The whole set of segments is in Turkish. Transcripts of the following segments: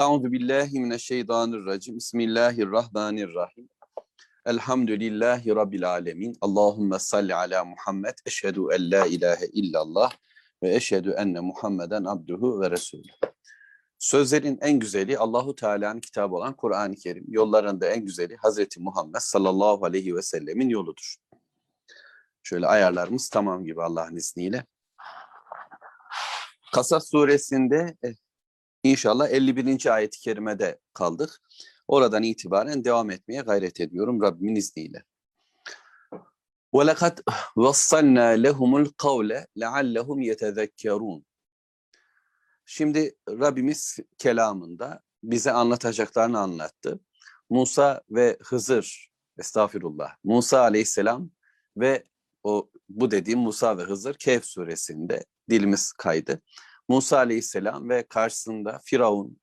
Euzu billahi mineşşeytanirracim. Bismillahirrahmanirrahim. Elhamdülillahi rabbil alamin. Allahumme salli ala Muhammed. Eşhedü en la ilahe illallah ve eşhedü enne Muhammeden abduhu ve resulü. Sözlerin en güzeli Allahu Teala'nın kitabı olan Kur'an-ı Kerim. Yollarında en güzeli Hazreti Muhammed sallallahu aleyhi ve sellemin yoludur. Şöyle ayarlarımız tamam gibi Allah'ın izniyle. Kasas suresinde eh, İnşallah 51. ayet-i kerimede kaldık. Oradan itibaren devam etmeye gayret ediyorum Rabbimin izniyle. وَلَقَدْ وَصَّلْنَا لَهُمُ الْقَوْلَ لَعَلَّهُمْ يَتَذَكَّرُونَ Şimdi Rabbimiz kelamında bize anlatacaklarını anlattı. Musa ve Hızır, estağfirullah, Musa aleyhisselam ve o bu dediğim Musa ve Hızır Kehf suresinde dilimiz kaydı. Musa aleyhisselam ve karşısında Firavun,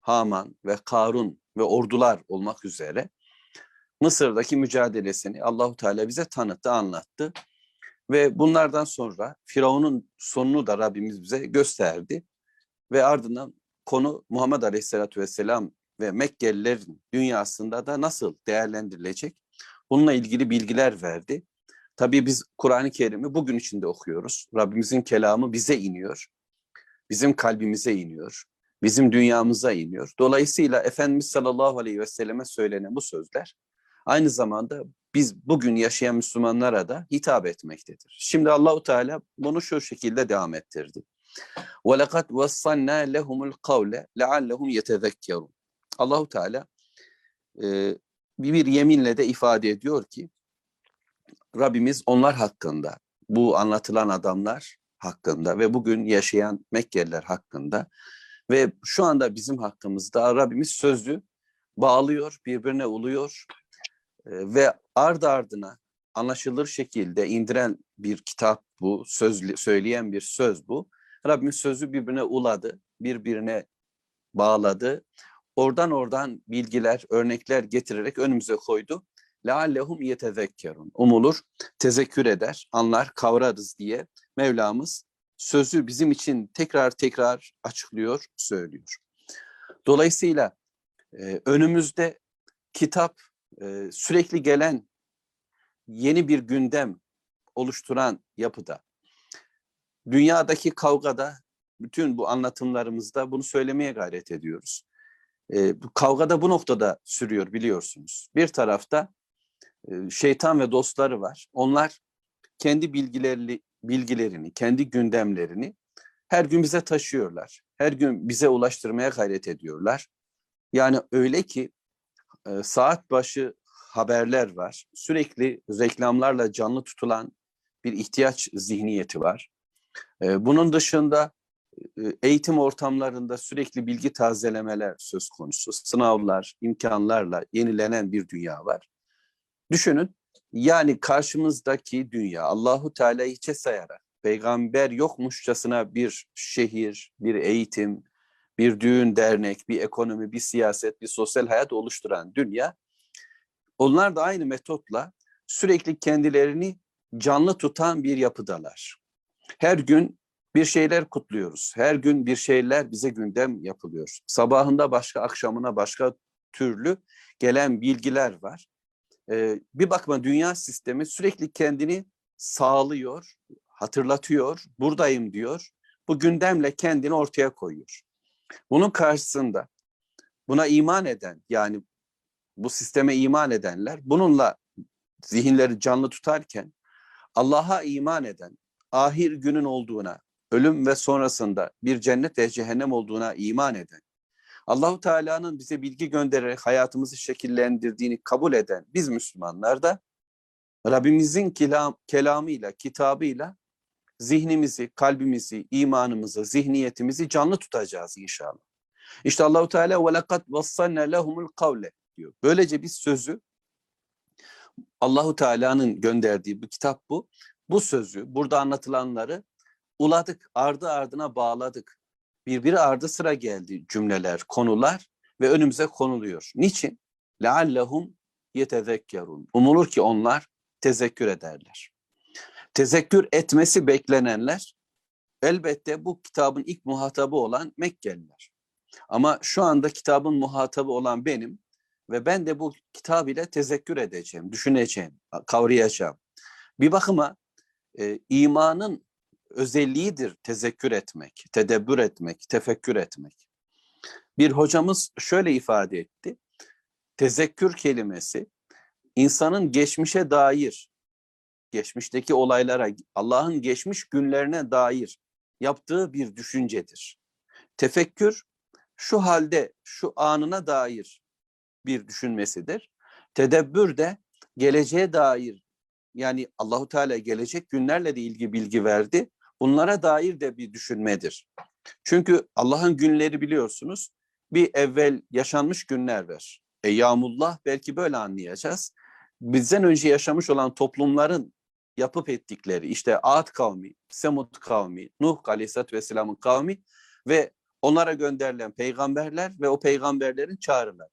Haman ve Karun ve ordular olmak üzere Mısır'daki mücadelesini Allahu Teala bize tanıttı, anlattı. Ve bunlardan sonra Firavun'un sonunu da Rabbimiz bize gösterdi. Ve ardından konu Muhammed Aleyhisselatü Vesselam ve Mekkelilerin dünyasında da nasıl değerlendirilecek? Bununla ilgili bilgiler verdi. Tabii biz Kur'an-ı Kerim'i bugün içinde okuyoruz. Rabbimizin kelamı bize iniyor bizim kalbimize iniyor, bizim dünyamıza iniyor. Dolayısıyla Efendimiz sallallahu aleyhi ve selleme söylenen bu sözler aynı zamanda biz bugün yaşayan Müslümanlara da hitap etmektedir. Şimdi Allahu Teala bunu şu şekilde devam ettirdi. وَلَقَدْ وَصَّلْنَا لَهُمُ الْقَوْلَ لَعَلَّهُمْ يَتَذَكَّرُونَ Allahu Teala e, bir yeminle de ifade ediyor ki Rabbimiz onlar hakkında bu anlatılan adamlar hakkında ve bugün yaşayan Mekkeliler hakkında ve şu anda bizim hakkımızda Rabbimiz sözlü bağlıyor, birbirine uluyor e, ve ardı ardına anlaşılır şekilde indiren bir kitap bu, söz, söyleyen bir söz bu. Rabbimiz sözü birbirine uladı, birbirine bağladı. Oradan oradan bilgiler, örnekler getirerek önümüze koydu. لَعَلَّهُمْ يَتَذَكَّرُونَ Umulur, tezekkür eder, anlar, kavrarız diye Mevlamız sözü bizim için tekrar tekrar açıklıyor, söylüyor. Dolayısıyla e, önümüzde kitap e, sürekli gelen yeni bir gündem oluşturan yapıda. Dünyadaki kavgada, bütün bu anlatımlarımızda bunu söylemeye gayret ediyoruz. E, kavgada bu noktada sürüyor biliyorsunuz. Bir tarafta e, şeytan ve dostları var. Onlar kendi bilgileri, bilgilerini, kendi gündemlerini her gün bize taşıyorlar. Her gün bize ulaştırmaya gayret ediyorlar. Yani öyle ki e, saat başı haberler var. Sürekli reklamlarla canlı tutulan bir ihtiyaç zihniyeti var. E, bunun dışında e, eğitim ortamlarında sürekli bilgi tazelemeler söz konusu. Sınavlar, imkanlarla yenilenen bir dünya var. Düşünün yani karşımızdaki dünya Allahu Teala hiçe sayarak peygamber yokmuşçasına bir şehir, bir eğitim, bir düğün, dernek, bir ekonomi, bir siyaset, bir sosyal hayat oluşturan dünya onlar da aynı metotla sürekli kendilerini canlı tutan bir yapıdalar. Her gün bir şeyler kutluyoruz. Her gün bir şeyler bize gündem yapılıyor. Sabahında başka, akşamına başka türlü gelen bilgiler var bir bakma dünya sistemi sürekli kendini sağlıyor, hatırlatıyor, buradayım diyor. Bu gündemle kendini ortaya koyuyor. Bunun karşısında buna iman eden yani bu sisteme iman edenler bununla zihinleri canlı tutarken Allah'a iman eden, ahir günün olduğuna, ölüm ve sonrasında bir cennet ve cehennem olduğuna iman eden, Allahu Teala'nın bize bilgi göndererek hayatımızı şekillendirdiğini kabul eden biz Müslümanlar da Rabbimizin kelam, kelamıyla, kitabıyla zihnimizi, kalbimizi, imanımızı, zihniyetimizi canlı tutacağız inşallah. İşte Allahu Teala ve lekad vassalna lehumul kavle diyor. Böylece biz sözü Allahu Teala'nın gönderdiği bu kitap bu. Bu sözü, burada anlatılanları uladık, ardı ardına bağladık birbiri ardı sıra geldi cümleler, konular ve önümüze konuluyor. Niçin? لَعَلَّهُمْ يَتَذَكَّرُونَ Umulur ki onlar tezekkür ederler. Tezekkür etmesi beklenenler elbette bu kitabın ilk muhatabı olan Mekkeliler. Ama şu anda kitabın muhatabı olan benim ve ben de bu kitab ile tezekkür edeceğim, düşüneceğim, kavrayacağım. Bir bakıma e, imanın özelliğidir tezekkür etmek, tedebbür etmek, tefekkür etmek. Bir hocamız şöyle ifade etti. Tezekkür kelimesi insanın geçmişe dair, geçmişteki olaylara, Allah'ın geçmiş günlerine dair yaptığı bir düşüncedir. Tefekkür şu halde, şu anına dair bir düşünmesidir. Tedebbür de geleceğe dair yani Allahu Teala gelecek günlerle de ilgili bilgi verdi. Bunlara dair de bir düşünmedir. Çünkü Allah'ın günleri biliyorsunuz bir evvel yaşanmış günler var. E yağmullah belki böyle anlayacağız. Bizden önce yaşamış olan toplumların yapıp ettikleri işte Ad kavmi, Semud kavmi, Nuh Aleyhisselatü Vesselam'ın kavmi ve onlara gönderilen peygamberler ve o peygamberlerin çağrıları.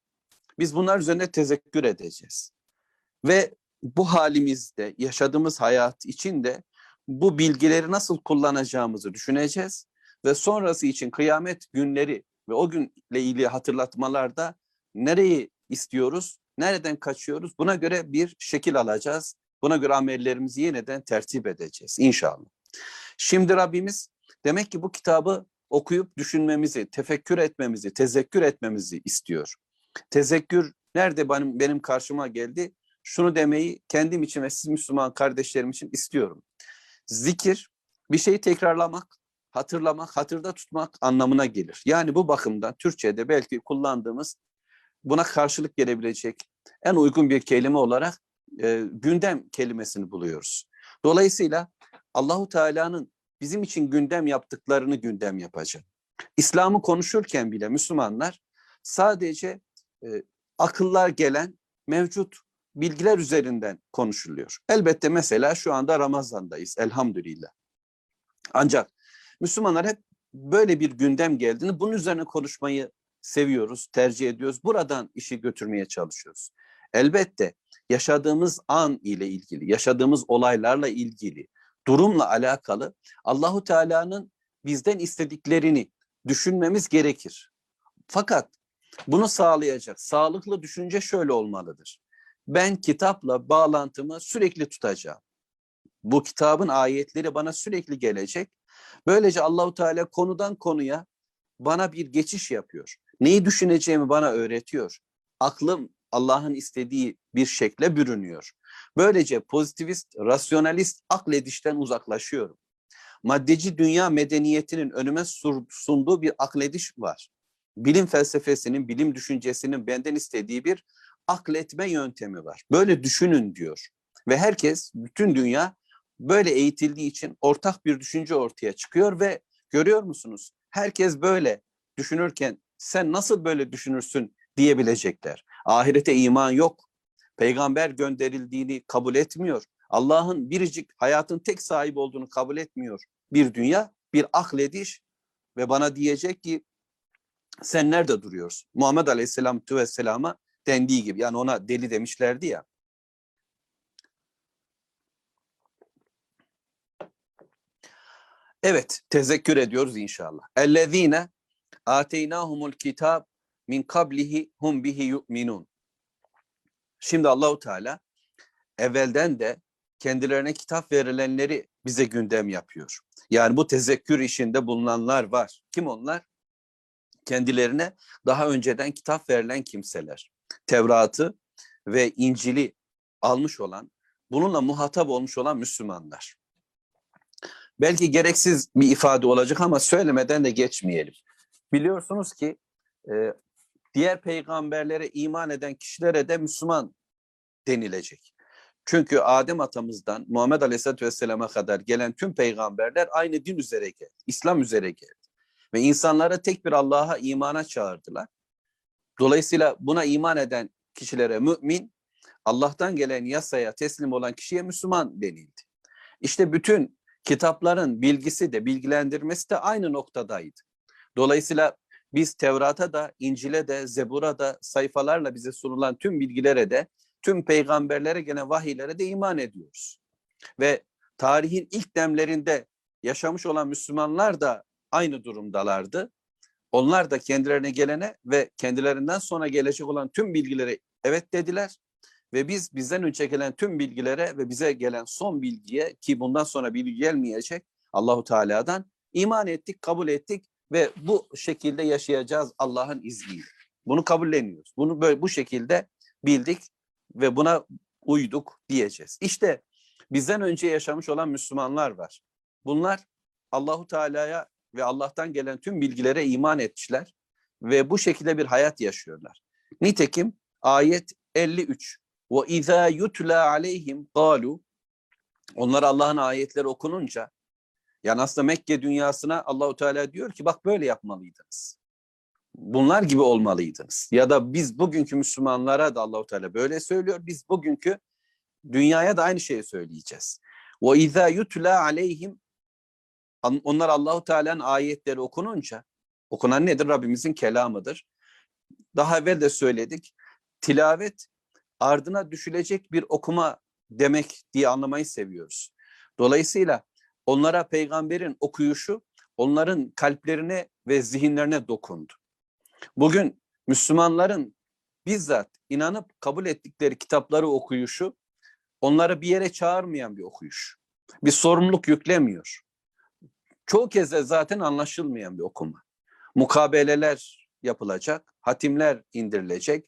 Biz bunlar üzerine tezekkür edeceğiz. Ve bu halimizde, yaşadığımız hayat içinde bu bilgileri nasıl kullanacağımızı düşüneceğiz ve sonrası için kıyamet günleri ve o günle ilgili hatırlatmalarda nereyi istiyoruz, nereden kaçıyoruz buna göre bir şekil alacağız. Buna göre amellerimizi yeniden tertip edeceğiz inşallah. Şimdi Rabbimiz demek ki bu kitabı okuyup düşünmemizi, tefekkür etmemizi, tezekkür etmemizi istiyor. Tezekkür nerede benim, benim karşıma geldi? Şunu demeyi kendim için ve siz Müslüman kardeşlerim için istiyorum. Zikir bir şeyi tekrarlamak, hatırlamak, hatırda tutmak anlamına gelir. Yani bu bakımdan Türkçe'de belki kullandığımız buna karşılık gelebilecek en uygun bir kelime olarak e, gündem kelimesini buluyoruz. Dolayısıyla Allahu Teala'nın bizim için gündem yaptıklarını gündem yapacak. İslam'ı konuşurken bile Müslümanlar sadece e, akıllar gelen mevcut bilgiler üzerinden konuşuluyor. Elbette mesela şu anda Ramazan'dayız elhamdülillah. Ancak Müslümanlar hep böyle bir gündem geldiğini bunun üzerine konuşmayı seviyoruz, tercih ediyoruz. Buradan işi götürmeye çalışıyoruz. Elbette yaşadığımız an ile ilgili, yaşadığımız olaylarla ilgili, durumla alakalı Allahu Teala'nın bizden istediklerini düşünmemiz gerekir. Fakat bunu sağlayacak sağlıklı düşünce şöyle olmalıdır. Ben kitapla bağlantımı sürekli tutacağım. Bu kitabın ayetleri bana sürekli gelecek. Böylece Allahu Teala konudan konuya bana bir geçiş yapıyor. Neyi düşüneceğimi bana öğretiyor. Aklım Allah'ın istediği bir şekle bürünüyor. Böylece pozitivist, rasyonalist akledişten uzaklaşıyorum. Maddeci dünya medeniyetinin önüme sunduğu bir aklediş var. Bilim felsefesinin, bilim düşüncesinin benden istediği bir akletme yöntemi var. Böyle düşünün diyor. Ve herkes, bütün dünya böyle eğitildiği için ortak bir düşünce ortaya çıkıyor ve görüyor musunuz? Herkes böyle düşünürken sen nasıl böyle düşünürsün diyebilecekler. Ahirete iman yok. Peygamber gönderildiğini kabul etmiyor. Allah'ın biricik hayatın tek sahibi olduğunu kabul etmiyor. Bir dünya, bir aklediş ve bana diyecek ki sen nerede duruyorsun? Muhammed Aleyhisselam Vesselam'a dendiği gibi yani ona deli demişlerdi ya. Evet, tezekkür ediyoruz inşallah. Ellezine ateynahumul kitab min kablihi hum bihi yu'minun. Şimdi Allahu Teala evvelden de kendilerine kitap verilenleri bize gündem yapıyor. Yani bu tezekkür işinde bulunanlar var. Kim onlar? Kendilerine daha önceden kitap verilen kimseler. Tevrat'ı ve İncil'i almış olan, bununla muhatap olmuş olan Müslümanlar. Belki gereksiz bir ifade olacak ama söylemeden de geçmeyelim. Biliyorsunuz ki e, diğer peygamberlere iman eden kişilere de Müslüman denilecek. Çünkü Adem atamızdan Muhammed Aleyhisselatü Vesselam'a kadar gelen tüm peygamberler aynı din üzere geldi. İslam üzere geldi. Ve insanlara tek bir Allah'a imana çağırdılar. Dolayısıyla buna iman eden kişilere mümin, Allah'tan gelen yasaya teslim olan kişiye Müslüman denildi. İşte bütün kitapların bilgisi de bilgilendirmesi de aynı noktadaydı. Dolayısıyla biz Tevrat'a da, İncil'e de, Zebur'a da sayfalarla bize sunulan tüm bilgilere de, tüm peygamberlere gene vahiylere de iman ediyoruz. Ve tarihin ilk demlerinde yaşamış olan Müslümanlar da aynı durumdalardı. Onlar da kendilerine gelene ve kendilerinden sonra gelecek olan tüm bilgilere evet dediler. Ve biz bizden önce gelen tüm bilgilere ve bize gelen son bilgiye ki bundan sonra bilgi gelmeyecek Allahu Teala'dan iman ettik, kabul ettik ve bu şekilde yaşayacağız Allah'ın izniyle. Bunu kabulleniyoruz. Bunu böyle bu şekilde bildik ve buna uyduk diyeceğiz. İşte bizden önce yaşamış olan Müslümanlar var. Bunlar Allahu Teala'ya ve Allah'tan gelen tüm bilgilere iman etmişler ve bu şekilde bir hayat yaşıyorlar. Nitekim ayet 53 ve izâ yutla aleyhim qalu onlar Allah'ın ayetleri okununca yani aslında Mekke dünyasına Allahu Teala diyor ki bak böyle yapmalıydınız. Bunlar gibi olmalıydınız. Ya da biz bugünkü Müslümanlara da Allahu Teala böyle söylüyor. Biz bugünkü dünyaya da aynı şeyi söyleyeceğiz. Ve izâ yutla aleyhim onlar Allahu Teala'nın ayetleri okununca okunan nedir? Rabbimizin kelamıdır. Daha evvel de söyledik. Tilavet ardına düşülecek bir okuma demek diye anlamayı seviyoruz. Dolayısıyla onlara peygamberin okuyuşu onların kalplerine ve zihinlerine dokundu. Bugün Müslümanların bizzat inanıp kabul ettikleri kitapları okuyuşu onları bir yere çağırmayan bir okuyuş. Bir sorumluluk yüklemiyor. Çoğu kez de zaten anlaşılmayan bir okuma. Mukabeleler yapılacak, hatimler indirilecek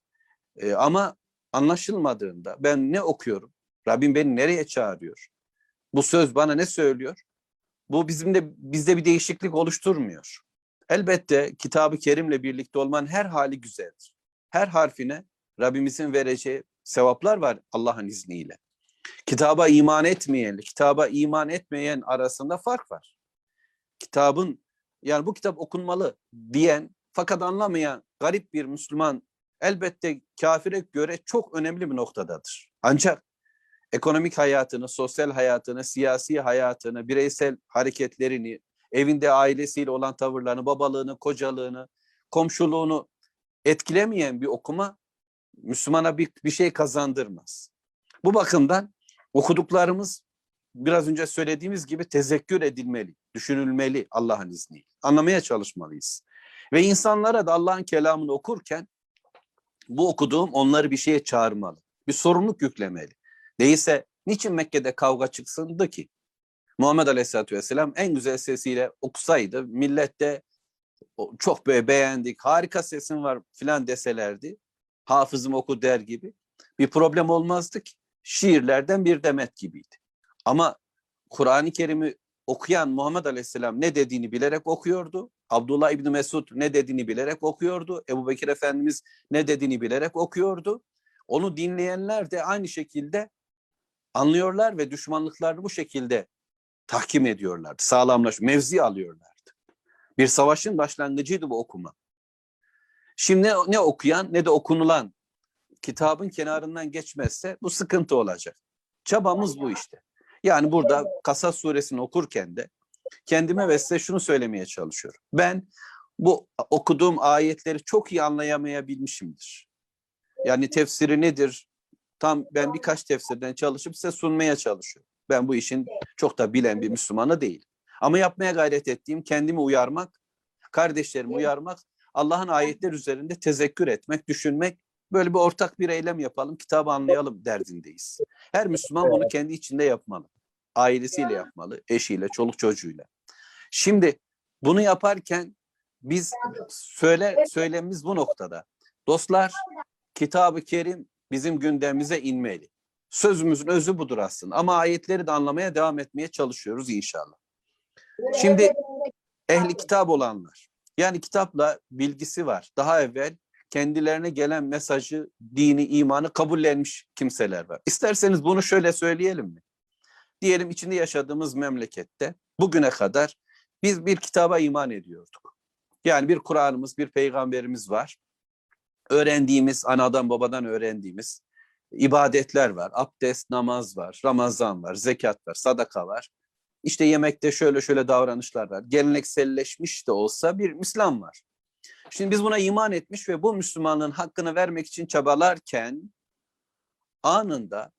ee, ama anlaşılmadığında ben ne okuyorum? Rabbim beni nereye çağırıyor? Bu söz bana ne söylüyor? Bu bizim de bizde bir değişiklik oluşturmuyor. Elbette kitabı kerimle birlikte olman her hali güzeldir. Her harfine Rabbimizin vereceği sevaplar var Allah'ın izniyle. Kitaba iman etmeyen, kitaba iman etmeyen arasında fark var. Kitabın yani bu kitap okunmalı diyen fakat anlamayan garip bir Müslüman elbette kafire göre çok önemli bir noktadadır. Ancak ekonomik hayatını, sosyal hayatını, siyasi hayatını, bireysel hareketlerini, evinde ailesiyle olan tavırlarını, babalığını, kocalığını, komşuluğunu etkilemeyen bir okuma Müslümana bir, bir şey kazandırmaz. Bu bakımdan okuduklarımız biraz önce söylediğimiz gibi tezekkür edilmeli, düşünülmeli Allah'ın izniyle. Anlamaya çalışmalıyız. Ve insanlara da Allah'ın kelamını okurken bu okuduğum onları bir şeye çağırmalı. Bir sorumluluk yüklemeli. Değilse niçin Mekke'de kavga çıksındı ki? Muhammed Aleyhisselatü Vesselam en güzel sesiyle okusaydı millet de çok böyle beğendik, harika sesin var filan deselerdi. Hafızım oku der gibi. Bir problem olmazdı ki. Şiirlerden bir demet gibiydi. Ama Kur'an-ı Kerim'i okuyan Muhammed Aleyhisselam ne dediğini bilerek okuyordu. Abdullah İbni Mesud ne dediğini bilerek okuyordu. Ebu Bekir Efendimiz ne dediğini bilerek okuyordu. Onu dinleyenler de aynı şekilde anlıyorlar ve düşmanlıklarını bu şekilde tahkim ediyorlardı. Sağlamlaş, mevzi alıyorlardı. Bir savaşın başlangıcıydı bu okuma. Şimdi ne, ne okuyan ne de okunulan kitabın kenarından geçmezse bu sıkıntı olacak. Çabamız bu işte. Yani burada Kasas suresini okurken de kendime ve size şunu söylemeye çalışıyorum. Ben bu okuduğum ayetleri çok iyi anlayamayabilmişimdir. Yani tefsiri nedir? Tam ben birkaç tefsirden çalışıp size sunmaya çalışıyorum. Ben bu işin çok da bilen bir Müslümanı değil. Ama yapmaya gayret ettiğim kendimi uyarmak, kardeşlerimi uyarmak, Allah'ın ayetler üzerinde tezekkür etmek, düşünmek, böyle bir ortak bir eylem yapalım, kitabı anlayalım derdindeyiz. Her Müslüman bunu kendi içinde yapmalı. Ailesiyle yapmalı, eşiyle, çoluk çocuğuyla. Şimdi bunu yaparken biz söyle söylemimiz bu noktada. Dostlar, kitabı kerim bizim gündemimize inmeli. Sözümüzün özü budur aslında. Ama ayetleri de anlamaya devam etmeye çalışıyoruz inşallah. Şimdi ehli kitap olanlar, yani kitapla bilgisi var. Daha evvel kendilerine gelen mesajı, dini, imanı kabullenmiş kimseler var. İsterseniz bunu şöyle söyleyelim mi? Diyelim içinde yaşadığımız memlekette bugüne kadar biz bir kitaba iman ediyorduk. Yani bir Kur'an'ımız, bir peygamberimiz var. Öğrendiğimiz, anadan babadan öğrendiğimiz ibadetler var. Abdest, namaz var, Ramazan var, zekat var, sadaka var. İşte yemekte şöyle şöyle davranışlar var. Gelenekselleşmiş de olsa bir İslam var. Şimdi biz buna iman etmiş ve bu Müslümanlığın hakkını vermek için çabalarken anında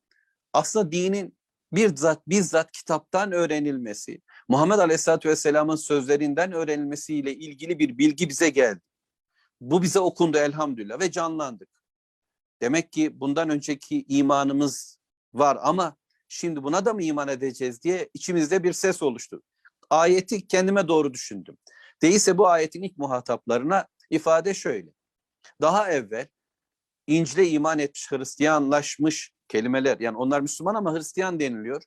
aslında dinin bizzat bizzat kitaptan öğrenilmesi, Muhammed Aleyhisselatü Vesselam'ın sözlerinden öğrenilmesiyle ilgili bir bilgi bize geldi. Bu bize okundu elhamdülillah ve canlandık. Demek ki bundan önceki imanımız var ama şimdi buna da mı iman edeceğiz diye içimizde bir ses oluştu. Ayeti kendime doğru düşündüm. Değilse bu ayetin ilk muhataplarına ifade şöyle. Daha evvel İncil'e iman etmiş, Hristiyanlaşmış kelimeler. Yani onlar Müslüman ama Hristiyan deniliyor.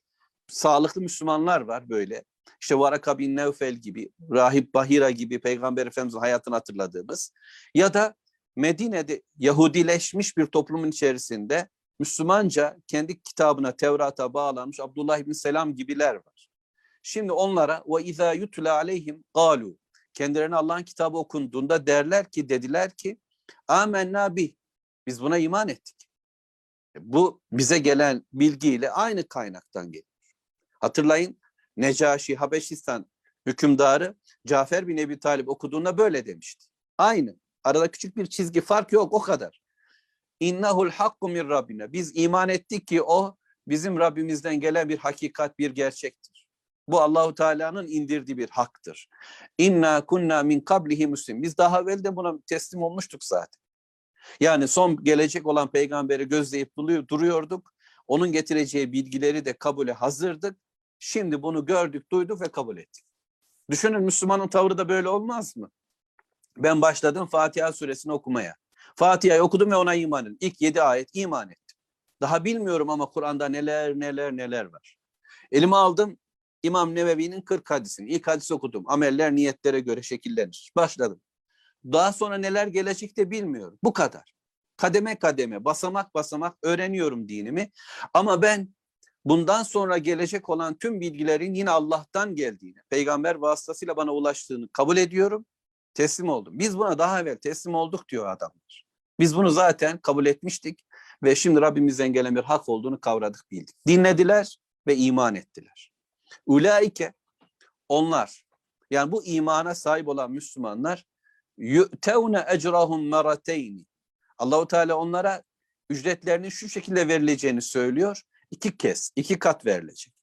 Sağlıklı Müslümanlar var böyle. İşte Varaka bin Nevfel gibi, Rahip Bahira gibi Peygamber Efendimiz'in hayatını hatırladığımız. Ya da Medine'de Yahudileşmiş bir toplumun içerisinde Müslümanca kendi kitabına, Tevrat'a bağlanmış Abdullah ibn Selam gibiler var. Şimdi onlara ve izâ yutla aleyhim galu kendilerine Allah'ın kitabı okunduğunda derler ki dediler ki amenna bih biz buna iman ettik. Bu bize gelen bilgiyle aynı kaynaktan geliyor. Hatırlayın Necaşi Habeşistan hükümdarı Cafer bin Ebi Talip okuduğunda böyle demişti. Aynı. Arada küçük bir çizgi fark yok o kadar. İnnahul hakku min Rabbina. Biz iman ettik ki o bizim Rabbimizden gelen bir hakikat, bir gerçektir. Bu Allahu Teala'nın indirdiği bir haktır. İnna kunna min kablihi muslim. Biz daha evvel de buna teslim olmuştuk zaten. Yani son gelecek olan peygamberi gözleyip duruyorduk. Onun getireceği bilgileri de kabule hazırdık. Şimdi bunu gördük, duyduk ve kabul ettik. Düşünün Müslümanın tavrı da böyle olmaz mı? Ben başladım Fatiha suresini okumaya. Fatiha'yı okudum ve ona iman ettim. İlk yedi ayet iman ettim. Daha bilmiyorum ama Kur'an'da neler neler neler var. Elime aldım İmam Nevevi'nin 40 hadisini. İlk hadisi okudum. Ameller niyetlere göre şekillenir. Başladım. Daha sonra neler gelecek de bilmiyorum. Bu kadar. Kademe kademe, basamak basamak öğreniyorum dinimi. Ama ben bundan sonra gelecek olan tüm bilgilerin yine Allah'tan geldiğini, peygamber vasıtasıyla bana ulaştığını kabul ediyorum. Teslim oldum. Biz buna daha evvel teslim olduk diyor adamlar. Biz bunu zaten kabul etmiştik ve şimdi Rabbimizden gelen hak olduğunu kavradık, bildik. Dinlediler ve iman ettiler. Ulaike onlar yani bu imana sahip olan Müslümanlar yu'tevne ecrahum marateyni. Allahu Teala onlara ücretlerinin şu şekilde verileceğini söylüyor. İki kez, iki kat verilecek.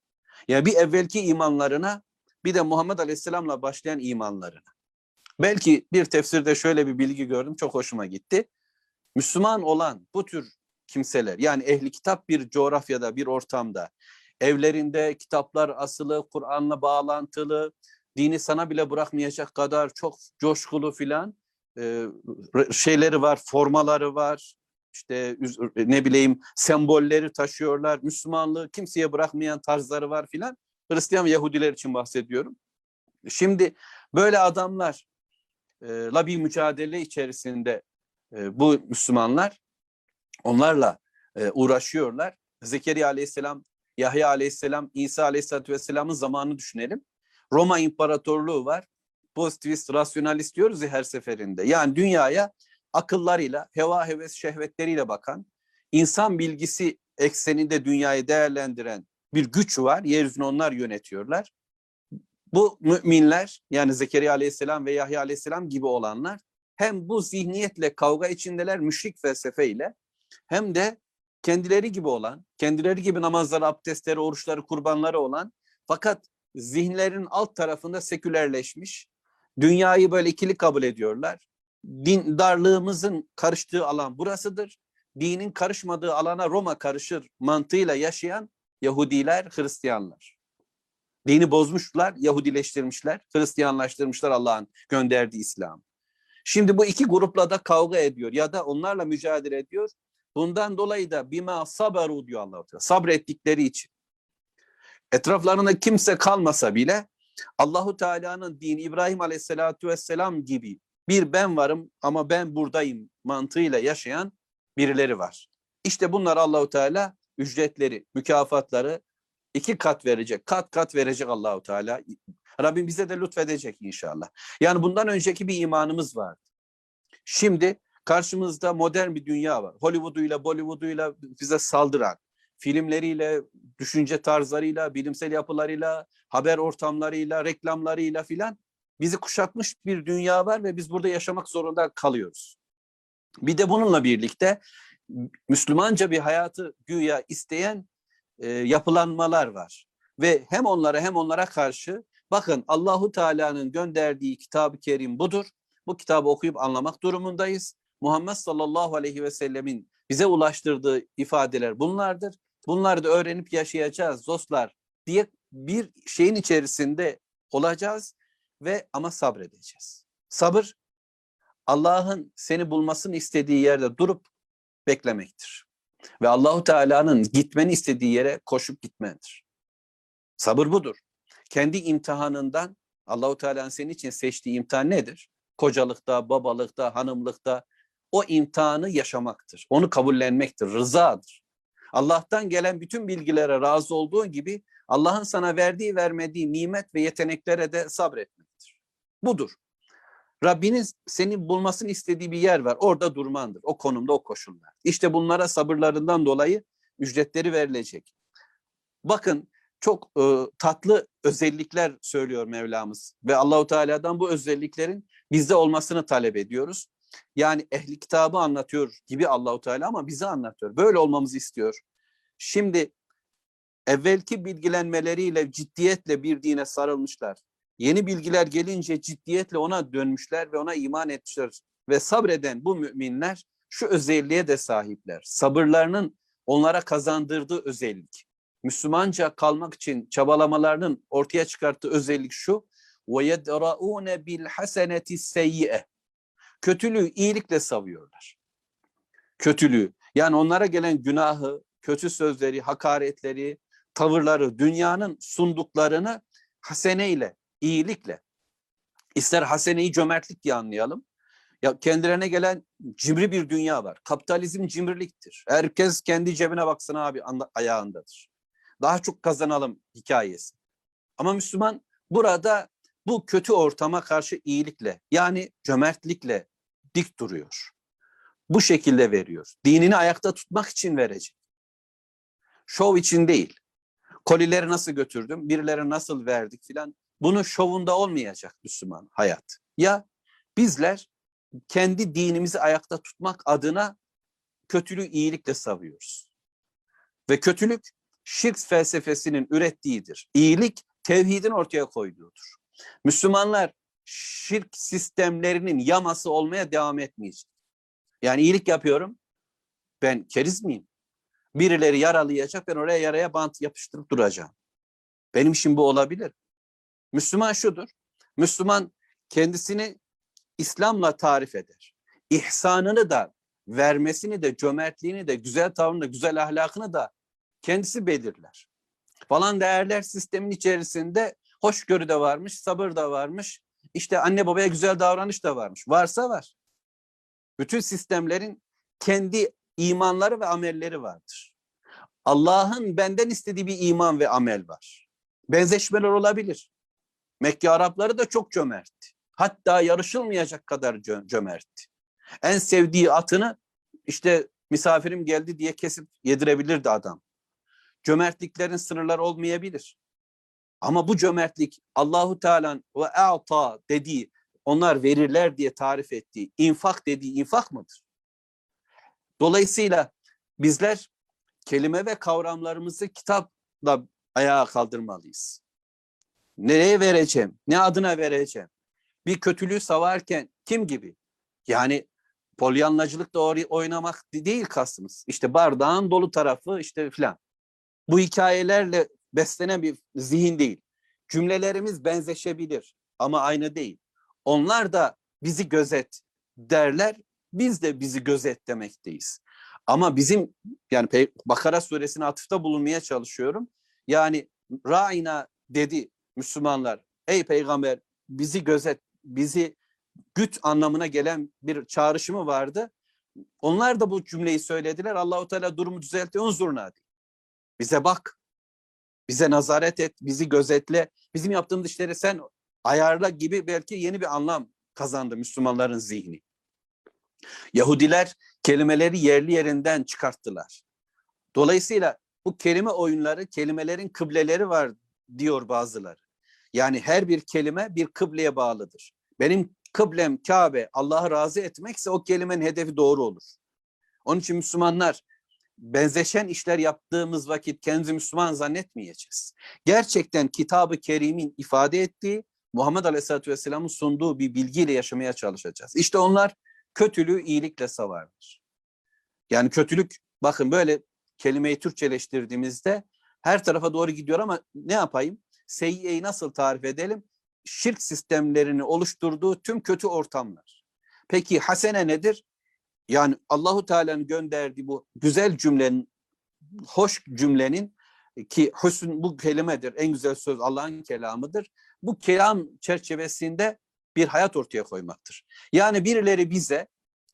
Yani bir evvelki imanlarına bir de Muhammed Aleyhisselam'la başlayan imanlarına. Belki bir tefsirde şöyle bir bilgi gördüm, çok hoşuma gitti. Müslüman olan bu tür kimseler, yani ehli kitap bir coğrafyada, bir ortamda, evlerinde kitaplar asılı, Kur'an'la bağlantılı, dini sana bile bırakmayacak kadar çok coşkulu filan e, şeyleri var, formaları var, işte ne bileyim sembolleri taşıyorlar, Müslümanlığı kimseye bırakmayan tarzları var filan. Hristiyan ve Yahudiler için bahsediyorum. Şimdi böyle adamlarla bir mücadele içerisinde e, bu Müslümanlar onlarla e, uğraşıyorlar. Zekeriya aleyhisselam, Yahya aleyhisselam, İsa aleyhisselatü vesselamın zamanını düşünelim. Roma İmparatorluğu var. Pozitivist, rasyonalist diyoruz ya her seferinde. Yani dünyaya akıllarıyla, heva heves şehvetleriyle bakan, insan bilgisi ekseninde dünyayı değerlendiren bir güç var. Yeryüzünü onlar yönetiyorlar. Bu müminler yani Zekeriya aleyhisselam ve Yahya aleyhisselam gibi olanlar hem bu zihniyetle kavga içindeler müşrik felsefeyle hem de kendileri gibi olan, kendileri gibi namazları, abdestleri, oruçları, kurbanları olan fakat zihinlerin alt tarafında sekülerleşmiş, dünyayı böyle ikili kabul ediyorlar. Din darlığımızın karıştığı alan burasıdır. Dinin karışmadığı alana Roma karışır mantığıyla yaşayan Yahudiler, Hristiyanlar. Dini bozmuşlar, Yahudileştirmişler, Hristiyanlaştırmışlar Allah'ın gönderdiği İslam. Şimdi bu iki grupla da kavga ediyor ya da onlarla mücadele ediyor. Bundan dolayı da bima saberu diyor Allah Teala. Sabrettikleri için. Etraflarında kimse kalmasa bile Allahu Teala'nın dini İbrahim Aleyhisselatü Vesselam gibi bir ben varım ama ben buradayım mantığıyla yaşayan birileri var. İşte bunlar Allahu Teala ücretleri, mükafatları iki kat verecek, kat kat verecek Allahu Teala. Rabbim bize de lütfedecek inşallah. Yani bundan önceki bir imanımız vardı. Şimdi karşımızda modern bir dünya var. Hollywood'uyla, Bollywood'uyla bize saldıran, filmleriyle, düşünce tarzlarıyla, bilimsel yapılarıyla, haber ortamlarıyla, reklamlarıyla filan bizi kuşatmış bir dünya var ve biz burada yaşamak zorunda kalıyoruz. Bir de bununla birlikte Müslümanca bir hayatı güya isteyen e, yapılanmalar var. Ve hem onlara hem onlara karşı bakın Allahu Teala'nın gönderdiği kitab-ı kerim budur. Bu kitabı okuyup anlamak durumundayız. Muhammed sallallahu aleyhi ve sellemin bize ulaştırdığı ifadeler bunlardır. Bunları da öğrenip yaşayacağız dostlar diye bir şeyin içerisinde olacağız ve ama sabredeceğiz. Sabır Allah'ın seni bulmasını istediği yerde durup beklemektir. Ve Allahu Teala'nın gitmeni istediği yere koşup gitmendir. Sabır budur. Kendi imtihanından Allahu Teala'nın senin için seçtiği imtihan nedir? Kocalıkta, babalıkta, hanımlıkta o imtihanı yaşamaktır. Onu kabullenmektir, rızadır. Allah'tan gelen bütün bilgilere razı olduğun gibi Allah'ın sana verdiği vermediği nimet ve yeteneklere de sabretmektir. Budur. Rabbinin seni bulmasını istediği bir yer var. Orada durmandır. O konumda, o koşulda. İşte bunlara sabırlarından dolayı ücretleri verilecek. Bakın çok e, tatlı özellikler söylüyor Mevlamız ve Allahu Teala'dan bu özelliklerin bizde olmasını talep ediyoruz. Yani ehli kitabı anlatıyor gibi Allahu Teala ama bize anlatıyor. Böyle olmamızı istiyor. Şimdi evvelki bilgilenmeleriyle ciddiyetle bir dine sarılmışlar. Yeni bilgiler gelince ciddiyetle ona dönmüşler ve ona iman etmişler. Ve sabreden bu müminler şu özelliğe de sahipler. Sabırlarının onlara kazandırdığı özellik. Müslümanca kalmak için çabalamalarının ortaya çıkarttığı özellik şu. وَيَدْرَؤُونَ بِالْحَسَنَةِ السَّيِّئَ Kötülüğü iyilikle savuyorlar. Kötülüğü. Yani onlara gelen günahı, kötü sözleri, hakaretleri, tavırları, dünyanın sunduklarını haseneyle, iyilikle. İster haseneyi cömertlik diye anlayalım. Ya kendilerine gelen cimri bir dünya var. Kapitalizm cimriliktir. Herkes kendi cebine baksın abi ayağındadır. Daha çok kazanalım hikayesi. Ama Müslüman burada bu kötü ortama karşı iyilikle yani cömertlikle dik duruyor. Bu şekilde veriyor. Dinini ayakta tutmak için verecek. Şov için değil. Kolileri nasıl götürdüm, birileri nasıl verdik filan. Bunun şovunda olmayacak Müslüman hayat. Ya bizler kendi dinimizi ayakta tutmak adına kötülüğü iyilikle savuyoruz. Ve kötülük şirk felsefesinin ürettiğidir. İyilik tevhidin ortaya koyduğudur. Müslümanlar şirk sistemlerinin yaması olmaya devam etmeyecek. Yani iyilik yapıyorum. Ben keriz miyim? Birileri yaralayacak ben oraya yaraya bant yapıştırıp duracağım. Benim işim bu olabilir. Müslüman şudur. Müslüman kendisini İslam'la tarif eder. İhsanını da vermesini de cömertliğini de güzel tavrını da güzel ahlakını da kendisi belirler. Falan değerler sistemin içerisinde hoşgörü de varmış, sabır da varmış. İşte anne babaya güzel davranış da varmış. Varsa var. Bütün sistemlerin kendi imanları ve amelleri vardır. Allah'ın benden istediği bir iman ve amel var. Benzeşmeler olabilir. Mekke Arapları da çok cömertti. Hatta yarışılmayacak kadar cö cömertti. En sevdiği atını işte misafirim geldi diye kesip yedirebilirdi adam. Cömertliklerin sınırları olmayabilir. Ama bu cömertlik Allahu Teala'nın ve a'ta dediği onlar verirler diye tarif ettiği infak dediği infak mıdır? Dolayısıyla bizler kelime ve kavramlarımızı kitapla ayağa kaldırmalıyız. Nereye vereceğim? Ne adına vereceğim? Bir kötülüğü savarken kim gibi? Yani polyanlacılıkla oynamak değil kastımız. İşte bardağın dolu tarafı işte filan. Bu hikayelerle beslenen bir zihin değil. Cümlelerimiz benzeşebilir ama aynı değil. Onlar da bizi gözet derler, biz de bizi gözet demekteyiz. Ama bizim yani Bakara suresine atıfta bulunmaya çalışıyorum. Yani Ra'ina dedi Müslümanlar. Ey peygamber bizi gözet, bizi güt anlamına gelen bir çağrışımı vardı. Onlar da bu cümleyi söylediler. Allahu Teala durumu düzeltti. Unzurna. Bize bak. Bize nazaret et, bizi gözetle. Bizim yaptığımız işleri sen ayarla gibi belki yeni bir anlam kazandı Müslümanların zihni. Yahudiler kelimeleri yerli yerinden çıkarttılar. Dolayısıyla bu kelime oyunları, kelimelerin kıbleleri var diyor bazıları. Yani her bir kelime bir kıbleye bağlıdır. Benim kıblem Kabe, Allah'ı razı etmekse o kelimenin hedefi doğru olur. Onun için Müslümanlar benzeşen işler yaptığımız vakit kendimizi Müslüman zannetmeyeceğiz. Gerçekten kitabı kerimin ifade ettiği, Muhammed Aleyhisselatü Vesselam'ın sunduğu bir bilgiyle yaşamaya çalışacağız. İşte onlar kötülüğü iyilikle savarlar. Yani kötülük, bakın böyle kelimeyi Türkçeleştirdiğimizde her tarafa doğru gidiyor ama ne yapayım? Seyyiyeyi nasıl tarif edelim? Şirk sistemlerini oluşturduğu tüm kötü ortamlar. Peki hasene nedir? Yani Allahu Teala'nın gönderdiği bu güzel cümlenin, hoş cümlenin ki husn bu kelimedir. En güzel söz Allah'ın kelamıdır. Bu kelam çerçevesinde bir hayat ortaya koymaktır. Yani birileri bize